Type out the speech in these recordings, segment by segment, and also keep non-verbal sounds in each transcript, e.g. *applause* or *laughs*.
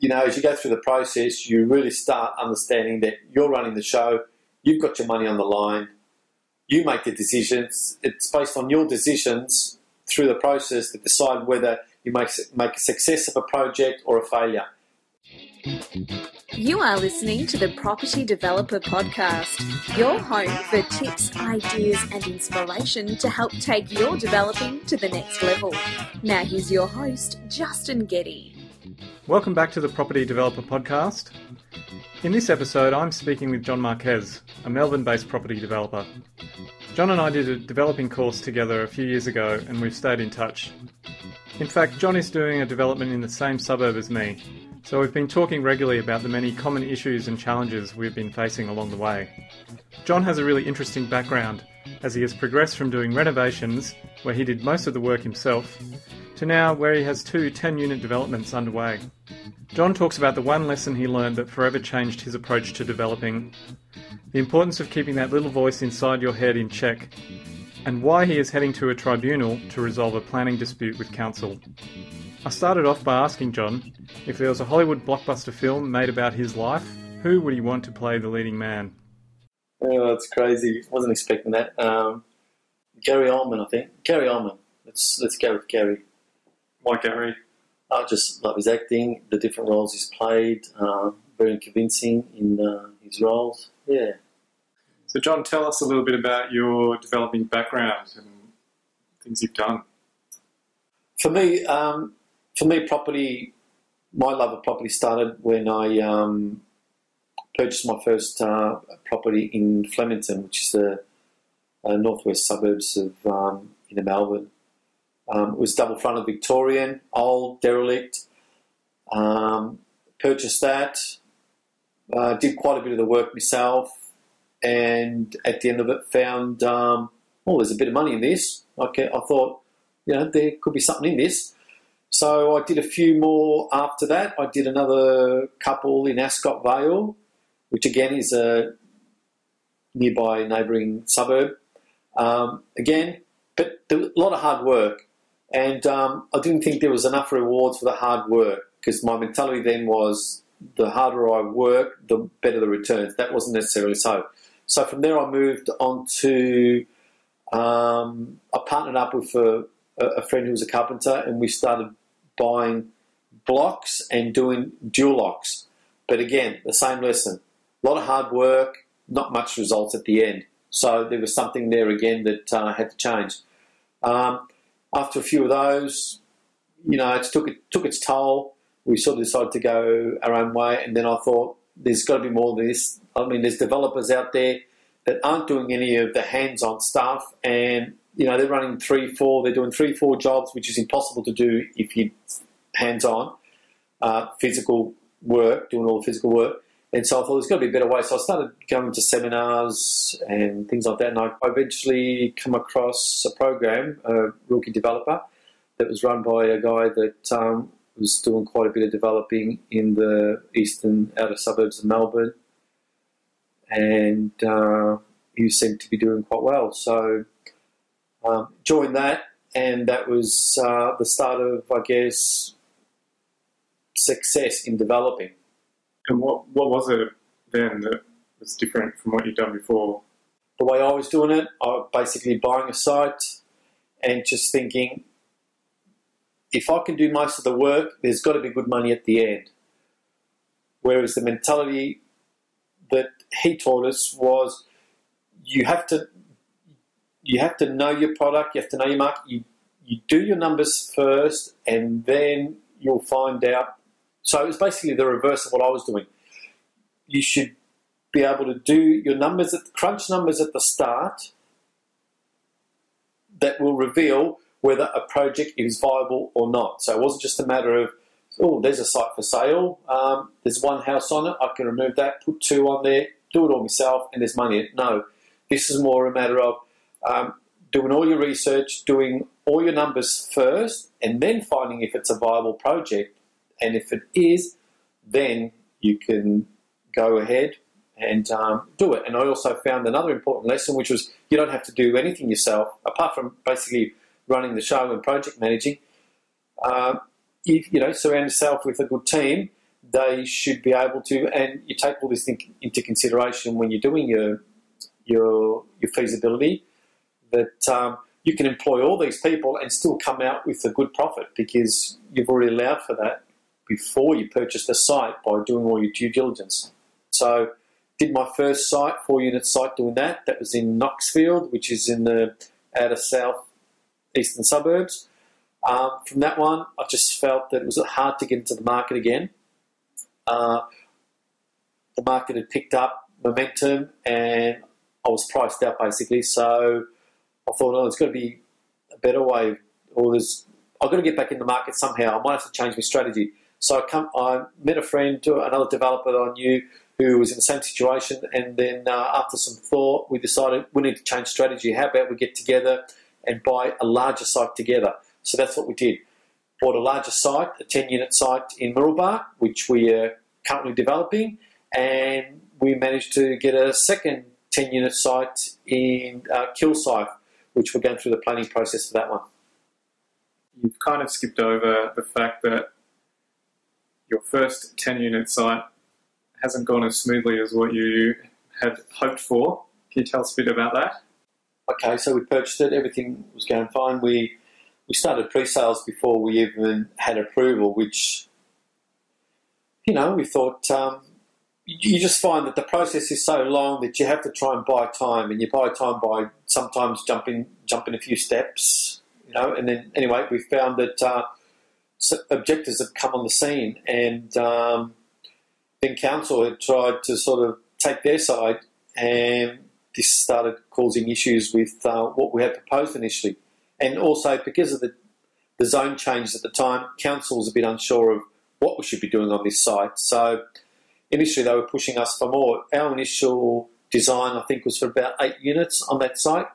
you know, as you go through the process, you really start understanding that you're running the show, you've got your money on the line, you make the decisions. It's based on your decisions through the process that decide whether you make, make a success of a project or a failure. You are listening to the Property Developer Podcast, your home for tips, ideas, and inspiration to help take your developing to the next level. Now, here's your host, Justin Getty. Welcome back to the Property Developer Podcast. In this episode, I'm speaking with John Marquez, a Melbourne based property developer. John and I did a developing course together a few years ago, and we've stayed in touch. In fact, John is doing a development in the same suburb as me, so we've been talking regularly about the many common issues and challenges we've been facing along the way. John has a really interesting background as he has progressed from doing renovations, where he did most of the work himself, to now where he has two 10 unit developments underway. John talks about the one lesson he learned that forever changed his approach to developing, the importance of keeping that little voice inside your head in check, and why he is heading to a tribunal to resolve a planning dispute with council. I started off by asking John if there was a Hollywood blockbuster film made about his life, who would he want to play the leading man? Oh, that's crazy. Wasn't expecting that. Um, Gary Oldman, I think. Gary Oldman. Let's let's go with Gary. Why Gary? I just love his acting, the different roles he's played. Uh, very convincing in uh, his roles. Yeah. So, John, tell us a little bit about your developing background and things you've done. For me, um, for me, property, my love of property started when I um, purchased my first uh, property in Flemington, which is the uh, northwest suburbs of um, in Melbourne. Um, it was double fronted Victorian, old, derelict. Um, purchased that, uh, did quite a bit of the work myself, and at the end of it, found um, oh, there's a bit of money in this. Okay, I thought, you know, there could be something in this. So I did a few more after that. I did another couple in Ascot Vale, which again is a nearby neighbouring suburb. Um, again, but a lot of hard work, and um, I didn't think there was enough rewards for the hard work because my mentality then was the harder I work, the better the returns. That wasn't necessarily so. So from there, I moved on to um, I partnered up with a, a friend who was a carpenter, and we started buying blocks and doing dual occs. But again, the same lesson. A lot of hard work, not much results at the end. So there was something there again that uh, had to change. Um, after a few of those, you know, it took it took its toll. We sort of decided to go our own way, and then I thought there's got to be more of this. I mean, there's developers out there that aren't doing any of the hands-on stuff, and you know, they're running three, four, they're doing three, four jobs, which is impossible to do if you hands on, uh, physical work, doing all the physical work. And so I thought there's got to be a better way. So I started going to seminars and things like that. And I eventually come across a program, a rookie developer, that was run by a guy that um, was doing quite a bit of developing in the eastern outer suburbs of Melbourne. And uh, he seemed to be doing quite well. So um, joined that, and that was uh, the start of, I guess, success in developing. And what what was it then that was different from what you'd done before? The way I was doing it, I was basically buying a site and just thinking, if I can do most of the work, there's got to be good money at the end. Whereas the mentality that he taught us was, you have to you have to know your product, you have to know your market. You, you do your numbers first, and then you'll find out. So it was basically the reverse of what I was doing. You should be able to do your numbers, at, crunch numbers at the start that will reveal whether a project is viable or not. So it wasn't just a matter of, oh, there's a site for sale, um, there's one house on it, I can remove that, put two on there, do it all myself, and there's money. No, this is more a matter of um, doing all your research, doing all your numbers first, and then finding if it's a viable project. And if it is, then you can go ahead and um, do it. And I also found another important lesson, which was you don't have to do anything yourself, apart from basically running the show and project managing. Uh, you, you know, surround yourself with a good team they should be able to, and you take all this thing into consideration when you're doing your your your feasibility, that um, you can employ all these people and still come out with a good profit because you've already allowed for that before you purchase the site by doing all your due diligence. So, did my first site, four unit site, doing that. That was in Knoxfield, which is in the outer south eastern suburbs. Um, from that one, I just felt that it was hard to get into the market again. Uh, the market had picked up momentum and I was priced out basically. So I thought, oh, there's got to be a better way, or there's I've got to get back in the market somehow. I might have to change my strategy. So I come, I met a friend, another developer that I knew who was in the same situation, and then uh, after some thought, we decided we need to change strategy. How about we get together and buy a larger site together? So that's what we did. Bought a larger site, a 10 unit site in Mooroolbark, which we are currently developing, and we managed to get a second 10 unit site in uh, Kilsyth, which we're going through the planning process for that one. You've kind of skipped over the fact that your first 10 unit site hasn't gone as smoothly as what you had hoped for. Can you tell us a bit about that? Okay, so we purchased it, everything was going fine. We we started pre-sales before we even had approval, which you know we thought um, you just find that the process is so long that you have to try and buy time, and you buy time by sometimes jumping jumping a few steps, you know. And then anyway, we found that uh, objectors have come on the scene, and um, then council had tried to sort of take their side, and this started causing issues with uh, what we had proposed initially, and also because of the the zone changes at the time, council was a bit unsure of what we should be doing on this site, so initially they were pushing us for more. Our initial design, I think, was for about eight units on that site.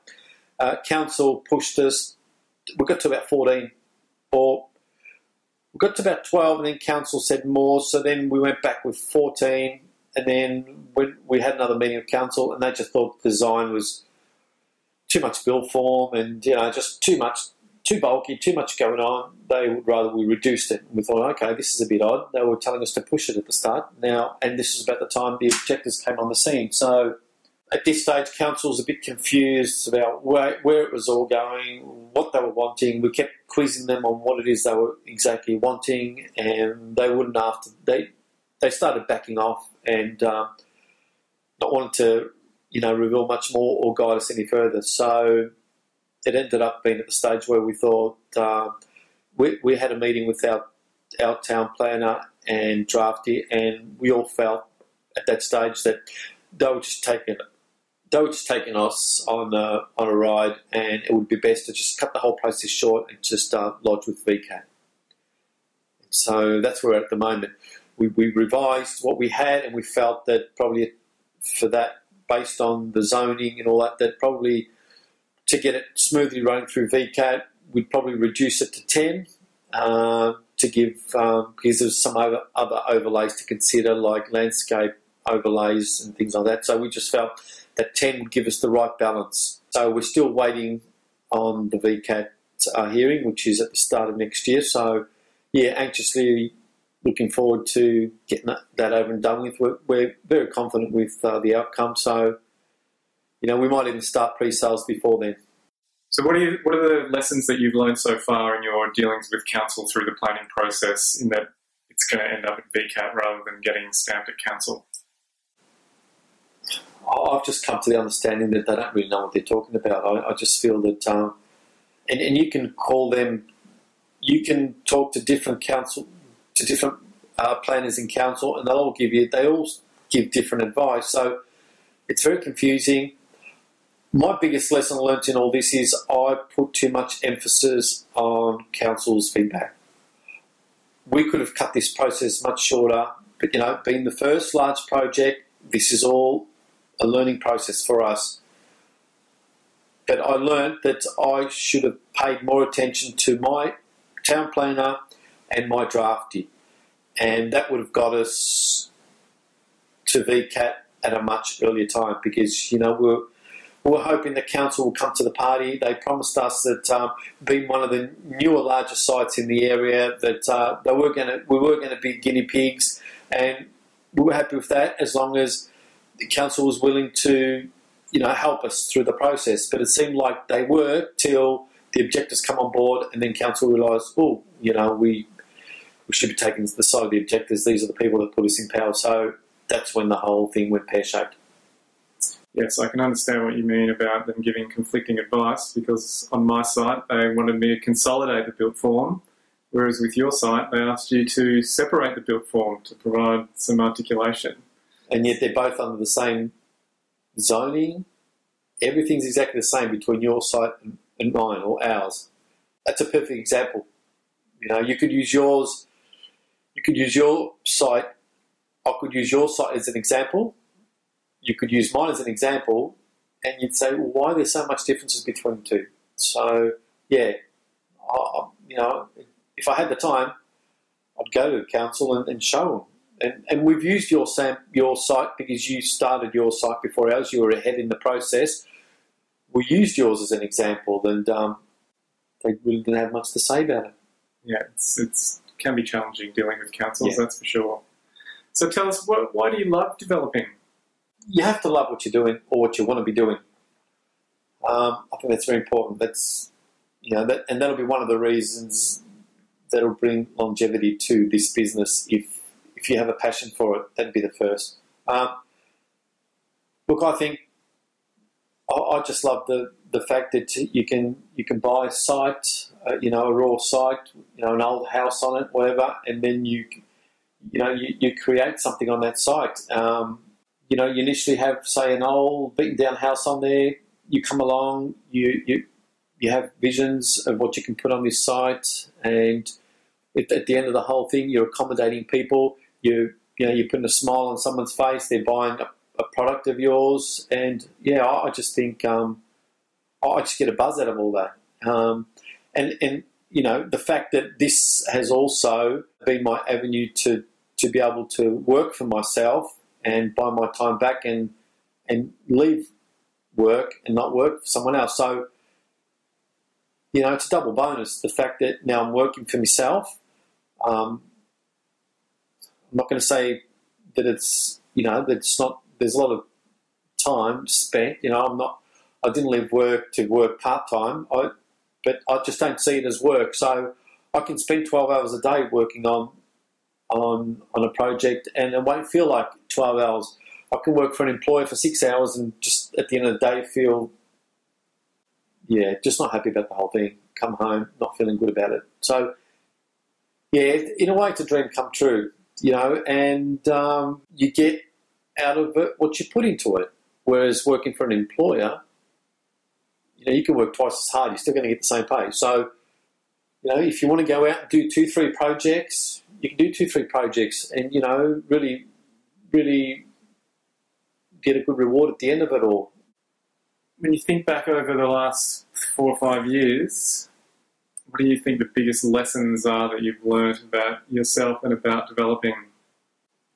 Uh, council pushed us, we got to about 14, or we got to about 12, and then council said more, so then we went back with 14, and then we had another meeting of council, and they just thought the design was too much built form and you know just too much too bulky, too much going on. They would rather we reduced it. We thought, okay, this is a bit odd. They were telling us to push it at the start now, and this is about the time the objectors came on the scene. So at this stage, council was a bit confused about where, where it was all going, what they were wanting. We kept quizzing them on what it is they were exactly wanting, and they wouldn't after they they started backing off and um, not wanting to you know reveal much more or guide us any further. So it ended up being at the stage where we thought uh, we, we had a meeting with our our town planner and drafty, and we all felt at that stage that they were just taking they were just taking us on a, on a ride, and it would be best to just cut the whole process short and just uh, lodge with VCAT. So that's where we're at the moment. We, we revised what we had, and we felt that probably for that, based on the zoning and all that, that probably to get it smoothly running through VCAT, we'd probably reduce it to 10 uh, to give, um, because there's some other, other overlays to consider, like landscape overlays and things like that. So we just felt that 10 would give us the right balance. So we're still waiting on the VCAT uh, hearing, which is at the start of next year. So, yeah, anxiously looking forward to getting that, that over and done with. We're, we're very confident with uh, the outcome. So, you know, we might even start pre-sales before then. So, what are you, what are the lessons that you've learned so far in your dealings with council through the planning process? In that it's going to end up at VCAT rather than getting stamped at council. I've just come to the understanding that they don't really know what they're talking about. I, I just feel that, um, and, and you can call them, you can talk to different council, to different uh, planners in council, and they'll all give you, they all give different advice. So it's very confusing my biggest lesson learnt in all this is I put too much emphasis on council's feedback. We could have cut this process much shorter, but you know, being the first large project, this is all a learning process for us. But I learned that I should have paid more attention to my town planner and my drafty, and that would have got us to VCAT at a much earlier time because you know we're we're hoping the council will come to the party. They promised us that um, being one of the newer, larger sites in the area, that uh, they were going to we were going to be guinea pigs. and we were happy with that as long as the council was willing to, you know, help us through the process. But it seemed like they were till the objectors come on board, and then council realised, oh, you know, we we should be taking the side of the objectors. These are the people that put us in power. So that's when the whole thing went pear shaped. Yes, I can understand what you mean about them giving conflicting advice because on my site they wanted me to consolidate the built form, whereas with your site they asked you to separate the built form to provide some articulation. And yet they're both under the same zoning. Everything's exactly the same between your site and mine or ours. That's a perfect example. You know, you could use yours, you could use your site, I could use your site as an example, you could use mine as an example, and you'd say, well, why are there so much differences between the two? So, yeah, I, you know, if I had the time, I'd go to council and, and show them. And, and we've used your sam- your site because you started your site before ours. You were ahead in the process. We used yours as an example, and um, they really didn't have much to say about it. Yeah, it's, it's can be challenging dealing with councils, yeah. that's for sure. So tell us, what, why do you love developing? you have to love what you're doing or what you want to be doing. Um, I think that's very important. That's you know, that, and that'll be one of the reasons that'll bring longevity to this business. If if you have a passion for it, that'd be the first. Um, look, I think I, I, just love the the fact that you can you can buy a site, uh, you know, a raw site, you know, an old house on it, whatever, and then you you know you, you create something on that site. Um, you know, you initially have, say, an old beaten down house on there. You come along, you you you have visions of what you can put on this site, and at the end of the whole thing, you're accommodating people. You you know, you're putting a smile on someone's face. They're buying a, a product of yours, and yeah, I, I just think um, I just get a buzz out of all that. Um, and and you know, the fact that this has also been my avenue to to be able to work for myself and buy my time back and and leave work and not work for someone else. So, you know, it's a double bonus. The fact that now I'm working for myself. Um, not going to say that it's you know that it's not. There's a lot of time spent. You know, I'm not. I didn't leave work to work part time. I, but I just don't see it as work. So I can spend 12 hours a day working on on on a project, and it won't feel like 12 hours. I can work for an employer for six hours and just at the end of the day feel, yeah, just not happy about the whole thing. Come home, not feeling good about it. So, yeah, in a way, it's a dream come true, you know, and um, you get out of it what you put into it. Whereas working for an employer, you know, you can work twice as hard, you're still going to get the same pay. So, you know, if you want to go out and do two, three projects, you can do two, three projects and, you know, really, really get a good reward at the end of it all. When you think back over the last four or five years, what do you think the biggest lessons are that you've learned about yourself and about developing?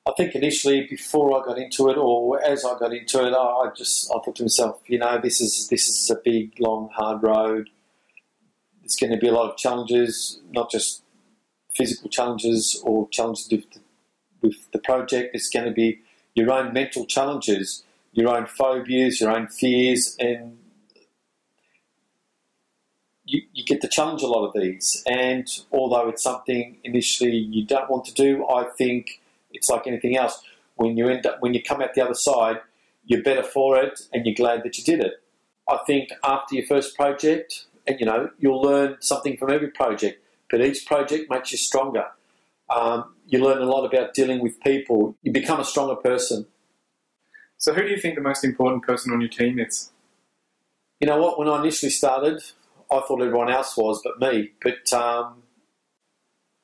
I think initially, before I got into it, or as I got into it, I just I thought to myself, you know, this is this is a big, long, hard road. There's going to be a lot of challenges, not just physical challenges or challenges with the, with the project. It's going to be your own mental challenges, your own phobias, your own fears, and you, you get to challenge a lot of these. And although it's something initially you don't want to do, I think it's like anything else. When you end up, when you come out the other side, you're better for it, and you're glad that you did it. I think after your first project, and you know, you'll learn something from every project but each project makes you stronger. Um, you learn a lot about dealing with people. You become a stronger person. So, who do you think the most important person on your team is? You know what? When I initially started, I thought everyone else was, but me. But um,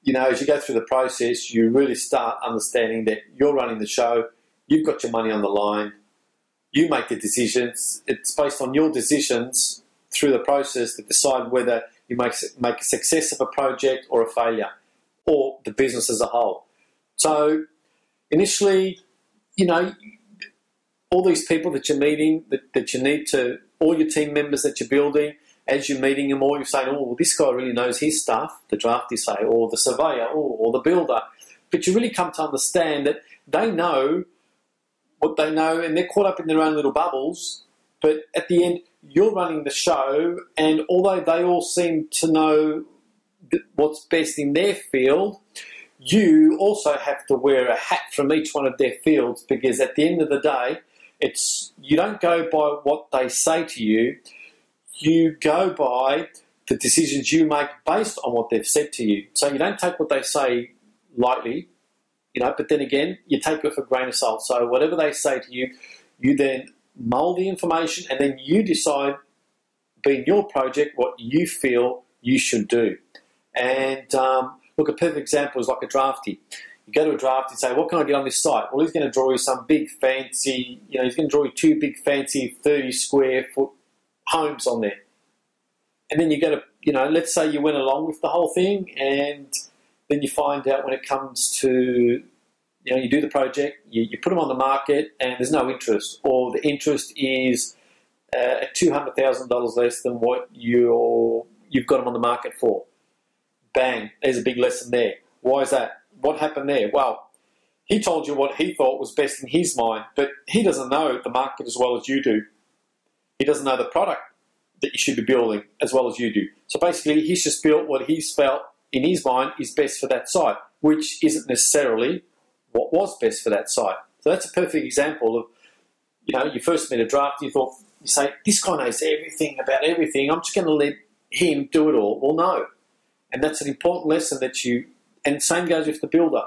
you know, as you go through the process, you really start understanding that you're running the show. You've got your money on the line. You make the decisions. It's based on your decisions through the process that decide whether you make, make a success of a project or a failure, or the business as a whole. So initially, you know, all these people that you're meeting, that, that you need to, all your team members that you're building, as you're meeting them or you're saying, oh, well, this guy really knows his stuff, the drafty say, or the surveyor, or, or the builder. but you really come to understand that they know what they know and they're caught up in their own little bubbles. But at the end, you're running the show, and although they all seem to know what's best in their field, you also have to wear a hat from each one of their fields because at the end of the day, it's you don't go by what they say to you, you go by the decisions you make based on what they've said to you. So you don't take what they say lightly, you know, but then again, you take it with a grain of salt. So whatever they say to you, you then mold the information and then you decide, being your project, what you feel you should do. And um, look, a perfect example is like a drafty. You go to a draft and say, what can I get on this site? Well, he's going to draw you some big fancy, you know, he's going to draw you two big fancy 30 square foot homes on there. And then you go to, you know, let's say you went along with the whole thing and then you find out when it comes to, you know, you do the project, you, you put them on the market and there's no interest or the interest is uh, $200,000 less than what you're, you've got them on the market for. Bang, there's a big lesson there. Why is that? What happened there? Well, he told you what he thought was best in his mind, but he doesn't know the market as well as you do. He doesn't know the product that you should be building as well as you do. So basically, he's just built what he's felt in his mind is best for that site, which isn't necessarily what was best for that site. So that's a perfect example of, you know, you first made a draft, you thought, you say, this guy knows everything about everything, I'm just going to let him do it all. Well, no. And that's an important lesson that you, and same goes with the builder.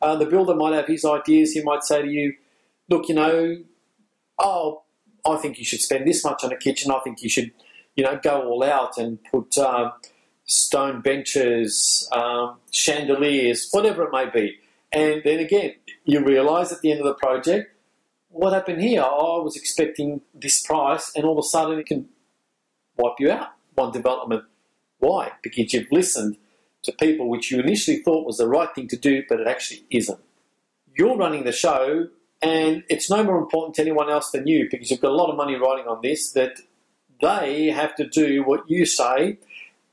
Uh, the builder might have his ideas, he might say to you, look, you know, oh, I think you should spend this much on a kitchen, I think you should, you know, go all out and put. Uh, stone benches, um, chandeliers, whatever it may be. And then again, you realise at the end of the project, what happened here? Oh, I was expecting this price, and all of a sudden it can wipe you out. One development. Why? Because you've listened to people which you initially thought was the right thing to do, but it actually isn't. You're running the show, and it's no more important to anyone else than you because you've got a lot of money riding on this that they have to do what you say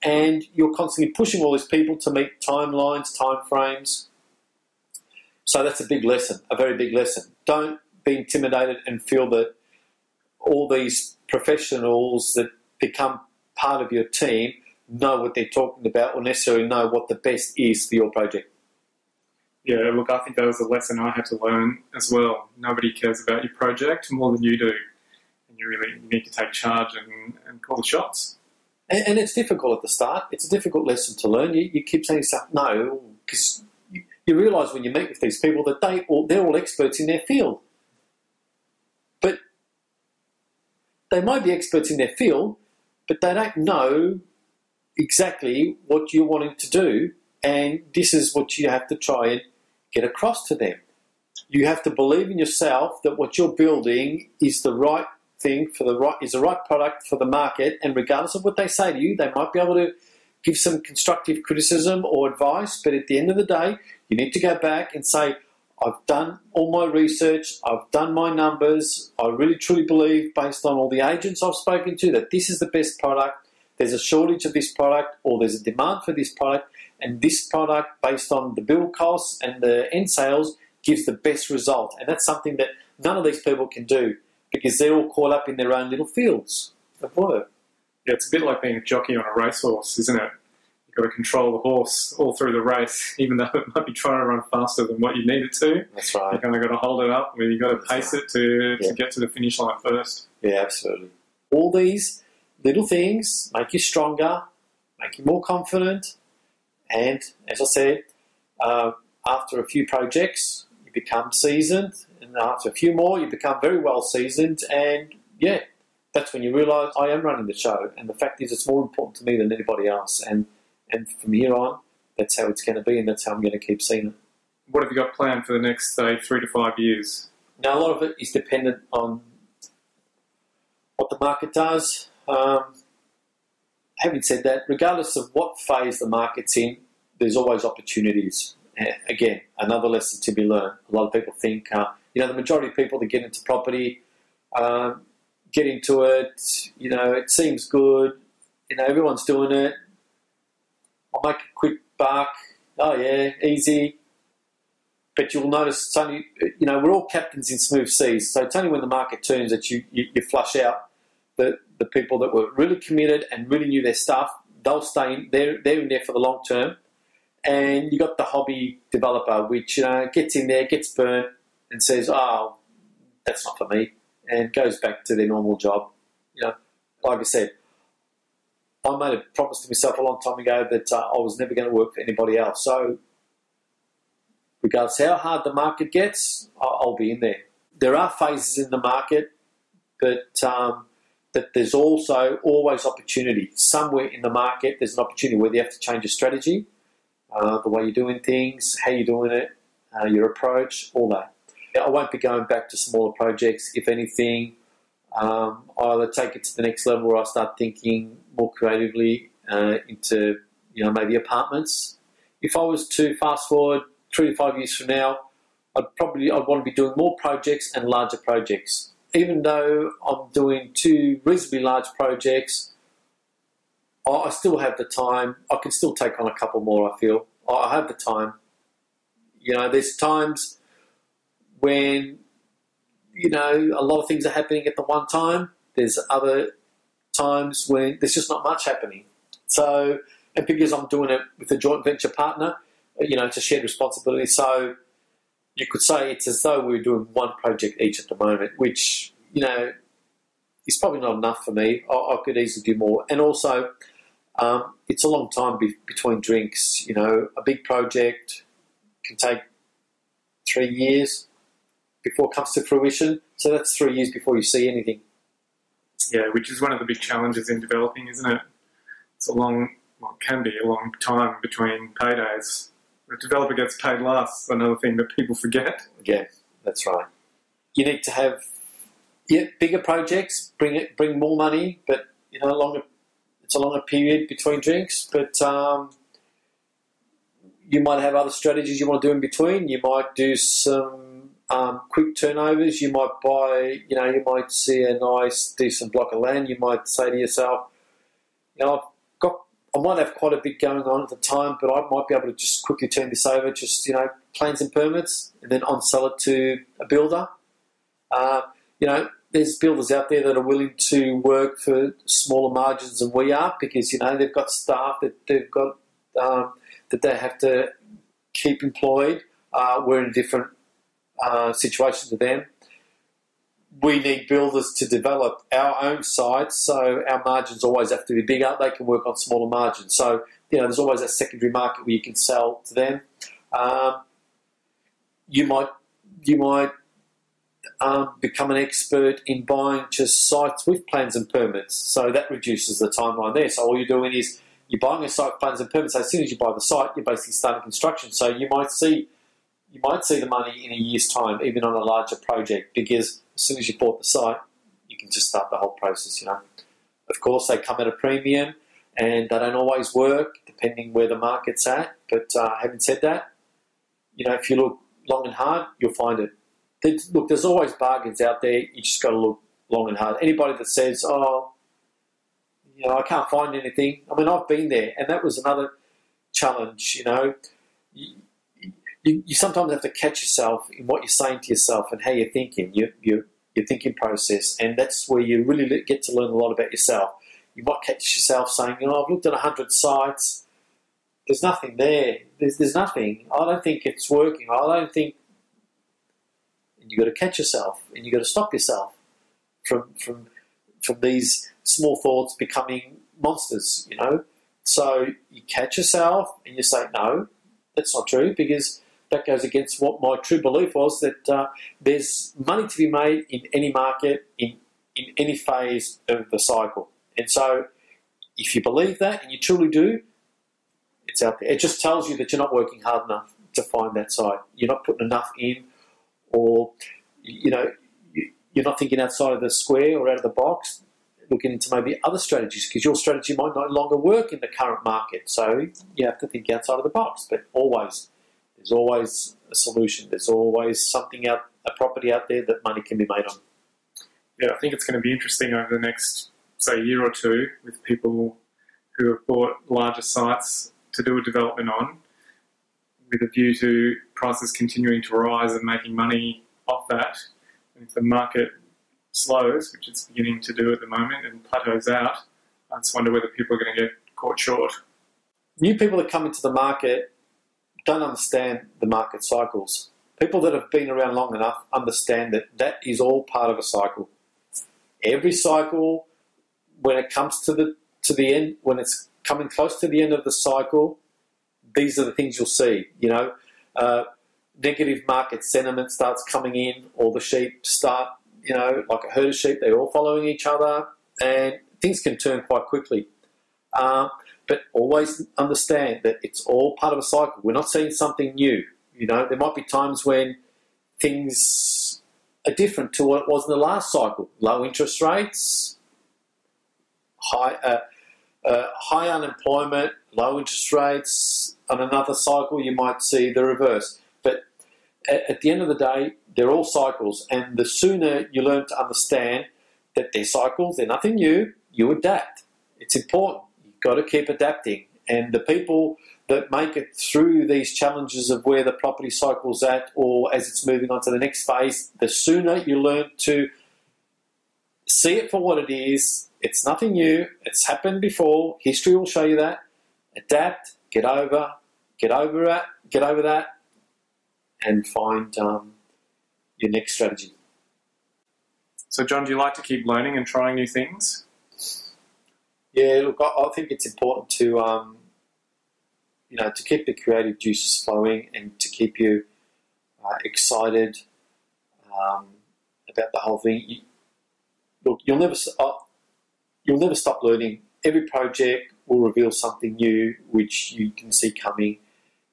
and you're constantly pushing all these people to meet timelines, time frames. So that's a big lesson, a very big lesson. Don't be intimidated and feel that all these professionals that become part of your team know what they're talking about or necessarily know what the best is for your project. Yeah, look, I think that was a lesson I had to learn as well. Nobody cares about your project more than you do. And you really need to take charge and, and call the shots. And, and, it's difficult at the start. It's a difficult lesson to learn. You, you keep saying stuff, no, because you, you realise when you meet with these people that they all, they're all experts in their field. But they might be experts in their field, but they don't know exactly what you're wanting to do, and this is what you have to try and get across to them. You have to believe in yourself that what you're building is the right thing for the right is the right product for the market, and regardless of what they say to you, they might be able to give some constructive criticism or advice. But at the end of the day, you need to go back and say, I've done all my research, I've done my numbers, I really truly believe, based on all the agents I've spoken to, that this is the best product. There's a shortage of this product, or there's a demand for this product, and this product, based on the build costs and the end sales, gives the best result. And that's something that none of these people can do because they're all caught up in their own little fields of work. Yeah, it's a bit like being a jockey on a racehorse, isn't it? You've got to control the horse all through the race, *laughs* even though it might be trying to run faster than what you need it to. That's right. You've kind of got to hold it up, where you've got to pace right. it to, yeah. to get to the finish line first. Yeah, absolutely. All these little things make you stronger, make you more confident, and as I said, uh, after a few projects, you become seasoned and after a few more, you become very well seasoned, and yeah, that's when you realise I am running the show. And the fact is, it's more important to me than anybody else. And and from here on, that's how it's going to be, and that's how I'm going to keep seeing it. What have you got planned for the next, say, three to five years? Now, a lot of it is dependent on what the market does. Um, having said that, regardless of what phase the market's in, there's always opportunities. again, another lesson to be learned. A lot of people think, uh, you know, the majority of people that get into property um, get into it. You know, it seems good. You know, everyone's doing it. I'll make a quick buck. Oh yeah, easy. but you'll notice it's only you know we're all captains in smooth seas. So it's only when the market turns that you, you, you flush out the the people that were really committed and really knew their stuff. They'll stay in. They're they're in there for the long term. And you got the hobby developer, which you know gets in there, gets burnt, and says, "Oh, that's not for me," and goes back to their normal job. You know, like I said, I made a promise to myself a long time ago that uh, I was never going to work for anybody else. So, regardless how hard the market gets, I'll, I'll be in there. There are phases in the market, but um, that there's also always opportunity. Somewhere in the market, there's an opportunity where you have to change your strategy, uh, the way you're doing things, how you're doing it, uh, your approach, all that. I won't be going back to smaller projects. If anything, um, I either take it to the next level or I start thinking more creatively uh, into, you know, maybe apartments. If I was to fast forward three to five years from now, I'd probably I'd want to be doing more projects and larger projects. Even though I'm doing two reasonably large projects, I still have the time. I can still take on a couple more. I feel I have the time. You know, there's times when you know a lot of things are happening at the one time. There's other times when there's just not much happening. So, and because I'm doing it with a joint venture partner, you know, it's a shared responsibility. So, you could say it's as though we're doing one project each at the moment, which you know is probably not enough for me. I, I could easily do more, and also. Um, it's a long time be- between drinks. You know, a big project can take three years before it comes to fruition. So that's three years before you see anything. Yeah, which is one of the big challenges in developing, isn't it? It's a long, well, it can be a long time between paydays. The developer gets paid last. Another thing that people forget. Yeah, that's right. You need to have yeah, bigger projects, bring it, bring more money, but you know, longer. It's a longer period between drinks, but um, you might have other strategies you want to do in between. You might do some um, quick turnovers. You might buy, you know, you might see a nice, decent block of land. You might say to yourself, you know, I might have quite a bit going on at the time, but I might be able to just quickly turn this over, just, you know, plans and permits, and then on sell it to a builder. Uh, you know, there's builders out there that are willing to work for smaller margins than we are because, you know, they've got staff that they've got, um, that they have to keep employed. Uh, we're in a different uh, situation to them. We need builders to develop our own sites, so our margins always have to be bigger. They can work on smaller margins. So, you know, there's always a secondary market where you can sell to them. Um, you might, you might um, become an expert in buying just sites with plans and permits. So that reduces the timeline there. So all you're doing is you're buying a site plans and permits. So as soon as you buy the site, you're basically starting construction. So you might see you might see the money in a year's time, even on a larger project, because as soon as you bought the site, you can just start the whole process. You know, of course they come at a premium, and they don't always work depending where the market's at. But uh, having said that, you know, if you look long and hard, you'll find it. There's, look, there's always bargains out there. You just got to look long and hard. Anybody that says, "Oh, you know, I can't find anything," I mean, I've been there, and that was another challenge. You know, you, you sometimes have to catch yourself in what you're saying to yourself and how you're thinking, your, your, your thinking process. And that's where you really get to learn a lot about yourself. You might catch yourself saying, you know, I've looked at 100 sites, there's nothing there. There's, there's nothing. I don't think it's working. I don't think. And you've got to catch yourself and you've got to stop yourself from, from, from these small thoughts becoming monsters, you know. So you catch yourself and you say, no, that's not true because that goes against what my true belief was that uh, there's money to be made in any market, in, in any phase of the cycle. And so, if you believe that and you truly do, it's out there. It just tells you that you're not working hard enough to find that site. You're not putting enough in, or you know, you're not thinking outside of the square or out of the box, looking into maybe other strategies because your strategy might no longer work in the current market. So you have to think outside of the box, but always there's always a solution. There's always something out, a property out there that money can be made on. Yeah, I think it's going to be interesting over the next, say, year or two with people who have bought larger sites to do a development on. with a view to prices continuing to rise and making money off that. And if the market slows, which it's beginning to do at the moment, and plateaus out, I just wonder whether people are going to get caught short. New people that come into the market don't understand the market cycles. People that have been around long enough understand that that is all part of a cycle. Every cycle, when it comes to the to the end, when it's coming close to the end of the cycle, these are the things you'll see. You know, uh, negative market sentiment starts coming in, or the sheep start, you know, like a herd of sheep, they're all following each other, and things can turn quite quickly. Um, but always understand that it's all part of a cycle. We're not seeing something new. You know, there might be times when things are different to what it was in the last cycle. Low interest rates, high, uh, uh, high unemployment, low interest rates. On another cycle, you might see the reverse. But at, at the end of the day, they're all cycles, and the sooner you learn to understand that they're cycles, they're nothing new, you adapt. It's important. Got to keep adapting. And the people that make it through these challenges of where the property cycle's at or as it's moving on to the next phase, the sooner you learn to see it for what it is, it's nothing new, it's happened before, history will show you that. Adapt, get over, get over it, get over that, and find um, your next strategy. So, John, do you like to keep learning and trying new things? Yeah, look, I, I think it's important to um, you know to keep the creative juices flowing and to keep you uh, excited um, about the whole thing. You, look, you'll never uh, you'll never stop learning. Every project will reveal something new which you can see coming.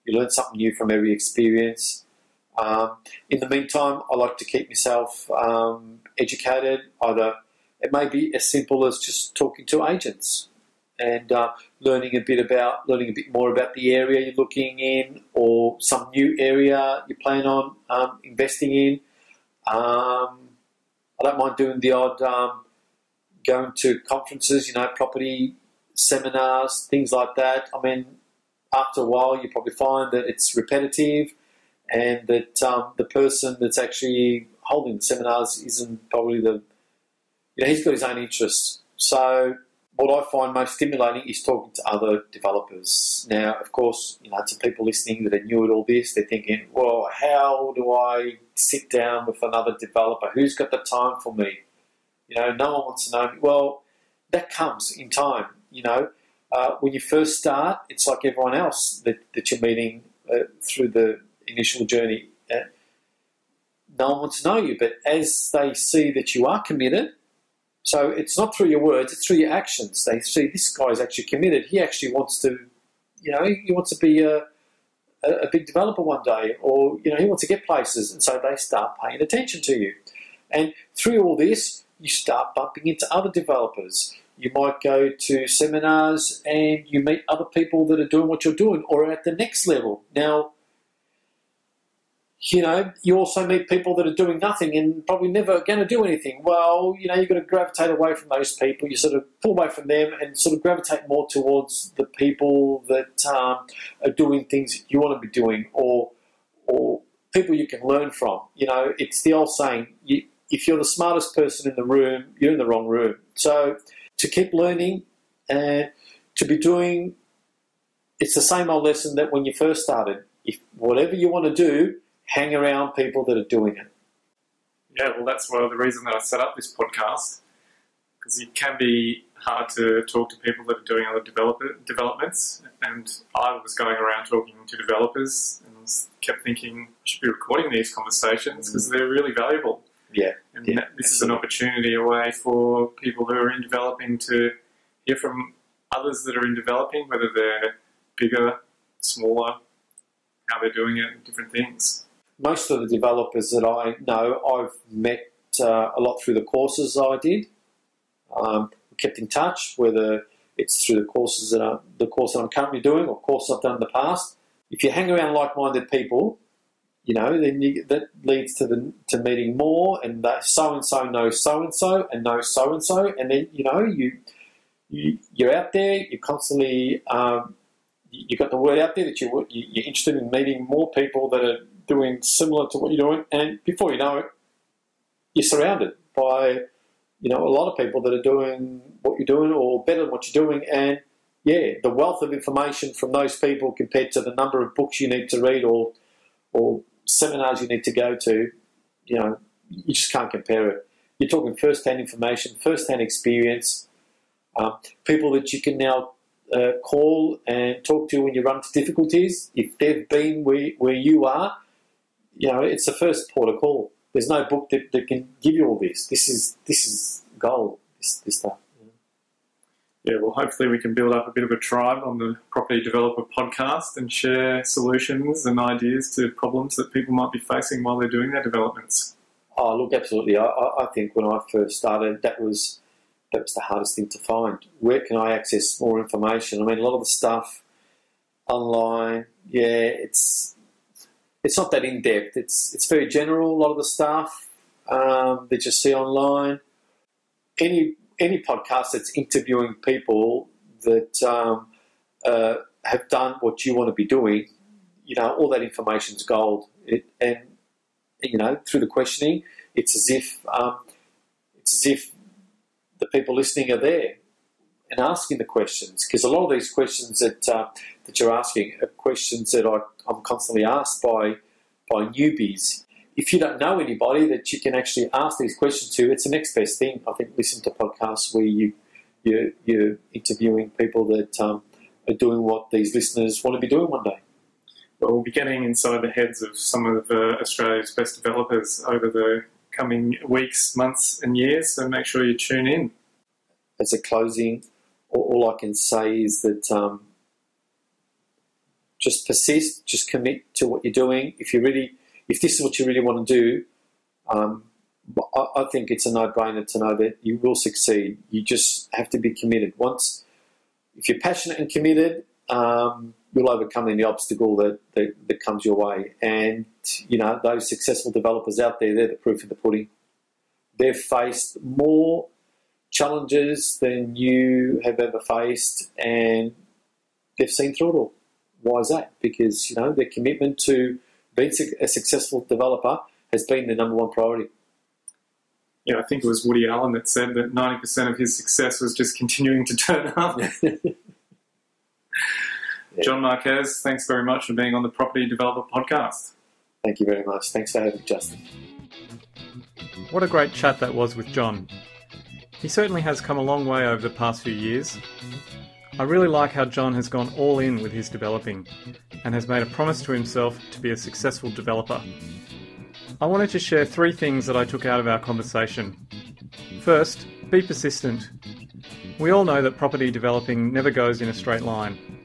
You learn something new from every experience. Um, in the meantime, I like to keep myself um, educated. Either it may be as simple as just talking to agents and uh, learning a bit about learning a bit more about the area you're looking in or some new area you plan on um, investing in. Um, I don't mind doing the odd um, going to conferences, you know, property seminars, things like that. I mean, after a while, you probably find that it's repetitive and that um, the person that's actually holding the seminars isn't probably the, you know, he's got his own interests. So what I find most stimulating is talking to other developers. Now, of course, you know, to people listening that are new at all this, they're thinking, well, how do I sit down with another developer? Who's got the time for me? You know, no one wants to know me. Well, that comes in time. You know, uh, when you first start, it's like everyone else that, that you're meeting uh, through the initial journey. Uh, no one wants to know you, but as they see that you are committed, so it's not through your words, it's through your actions. They see this guy is actually committed. He actually wants to, you know, he wants to be a, a big developer one day, or, you know, he wants to get places. And so they start paying attention to you. And through all this, you start bumping into other developers. You might go to seminars and you meet other people that are doing what you're doing or at the next level. Now, you know, you also meet people that are doing nothing and probably never going to do anything. Well, you know, you've got to gravitate away from those people. You sort of pull away from them and sort of gravitate more towards the people that um, are doing things that you want to be doing or, or people you can learn from. You know, it's the old saying, you, if you're the smartest person in the room, you're in the wrong room. So to keep learning and to be doing, it's the same old lesson that when you first started. If whatever you want to do, hang around people that are doing it. Yeah, well, that's one of the reason that I set up this podcast because it can be hard to talk to people that are doing other developer developments. And I was going around talking to developers and kept thinking I should be recording these conversations because mm. they're really valuable. Yeah, and yeah, this absolutely. is an opportunity away for people who are in developing to hear from others that are in developing, whether they're bigger, smaller, how they're doing it, different things most of the developers that I know, I've met uh, a lot through the courses I did. Um, kept in touch, whether it's through the courses that are, the course that I'm currently doing or courses I've done in the past. If you hang around like-minded people, you know, then you, that leads to the to meeting more, and that so and so knows so and so and knows so and so, and then you know you, you you're out there, you're constantly um, you got the word out there that you- you're interested in meeting more people that are doing similar to what you're doing, and before you know it, you're surrounded by you know a lot of people that are doing what you're doing or better than what you're doing, and yeah, the wealth of information from those people compared to the number of books you need to read or or seminars you need to go to, you know, you just can't compare it. You're talking first-hand information, first-hand experience, um, people that you can now uh, call and talk to when you run into difficulties. If they've been where, where you are, you know, it's the first port of call. There's no book that, that can give you all this. This is this is gold. This, this stuff. Yeah, well, hopefully we can build up a bit of a tribe on the Property Developer podcast and share solutions and ideas to problems that people might be facing while they're doing their developments. Oh, look, absolutely. I, I I think when I first started, that was that was the hardest thing to find. Where can I access more information? I mean, a lot of the stuff online, yeah, it's it's not that in depth. It's it's very general. A lot of the stuff um, that you see online. Any any podcast that's interviewing people that um, uh, have done what you want to be doing, you know, all that information's gold. It, and you know, through the questioning, it's as if um, it's as if the people listening are there and asking the questions. Because a lot of these questions that uh, that you're asking are questions that I, I'm constantly asked by by newbies. If you don't know anybody that you can actually ask these questions to, it's the next best thing. I think listen to podcasts where you you you're interviewing people that um, are doing what these listeners want to be doing one day. Well, we'll be getting inside the heads of some of uh, Australia's best developers over the coming weeks, months, and years, so make sure you tune in. as a closing, all, all I can say is that um, just persist, just commit to what you're doing. If you really, if this is what you really want to do, um, I, I think it's a no-brainer to know that you will succeed. You just have to be committed. Once, if you're passionate and committed, um, you'll overcome any obstacle that, that, that comes your way. And you know those successful developers out there, they're the proof of the pudding. They've faced more challenges than you have ever faced, and they've seen through it all. Why is that? Because you know their commitment to being a successful developer has been their number one priority. Yeah, I think it was Woody Allen that said that 90% of his success was just continuing to *laughs* turn up. John Marquez, thanks very much for being on the Property Developer Podcast. Thank you very much. Thanks for having me, Justin. What a great chat that was with John. He certainly has come a long way over the past few years. I really like how John has gone all in with his developing and has made a promise to himself to be a successful developer. I wanted to share three things that I took out of our conversation. First, be persistent. We all know that property developing never goes in a straight line.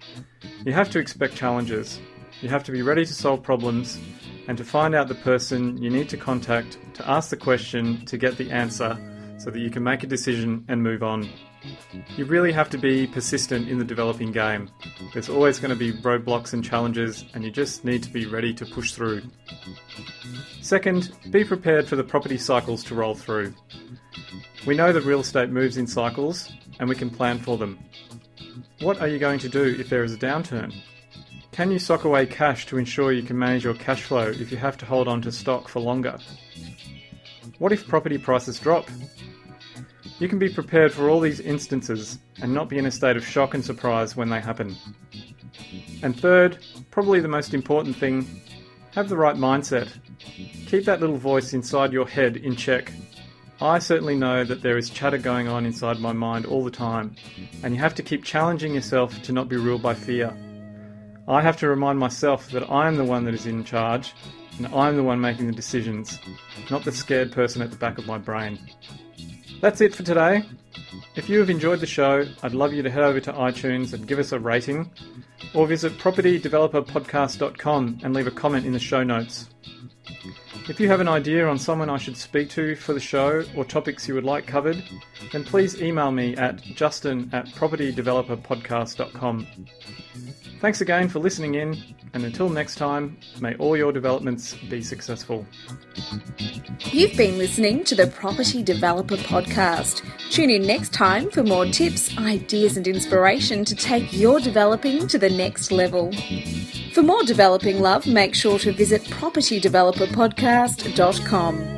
You have to expect challenges. You have to be ready to solve problems and to find out the person you need to contact to ask the question to get the answer so that you can make a decision and move on. You really have to be persistent in the developing game. There's always going to be roadblocks and challenges, and you just need to be ready to push through. Second, be prepared for the property cycles to roll through. We know that real estate moves in cycles, and we can plan for them. What are you going to do if there is a downturn? Can you sock away cash to ensure you can manage your cash flow if you have to hold on to stock for longer? What if property prices drop? You can be prepared for all these instances and not be in a state of shock and surprise when they happen. And third, probably the most important thing, have the right mindset. Keep that little voice inside your head in check. I certainly know that there is chatter going on inside my mind all the time, and you have to keep challenging yourself to not be ruled by fear. I have to remind myself that I am the one that is in charge, and I'm the one making the decisions, not the scared person at the back of my brain. That's it for today. If you have enjoyed the show, I'd love you to head over to iTunes and give us a rating, or visit propertydeveloperpodcast.com and leave a comment in the show notes. If you have an idea on someone I should speak to for the show or topics you would like covered, then please email me at justin at propertydeveloperpodcast.com. Thanks again for listening in, and until next time, may all your developments be successful. You've been listening to the Property Developer Podcast. Tune in next time for more tips, ideas, and inspiration to take your developing to the next level. For more developing love, make sure to visit propertydeveloperpodcast.com.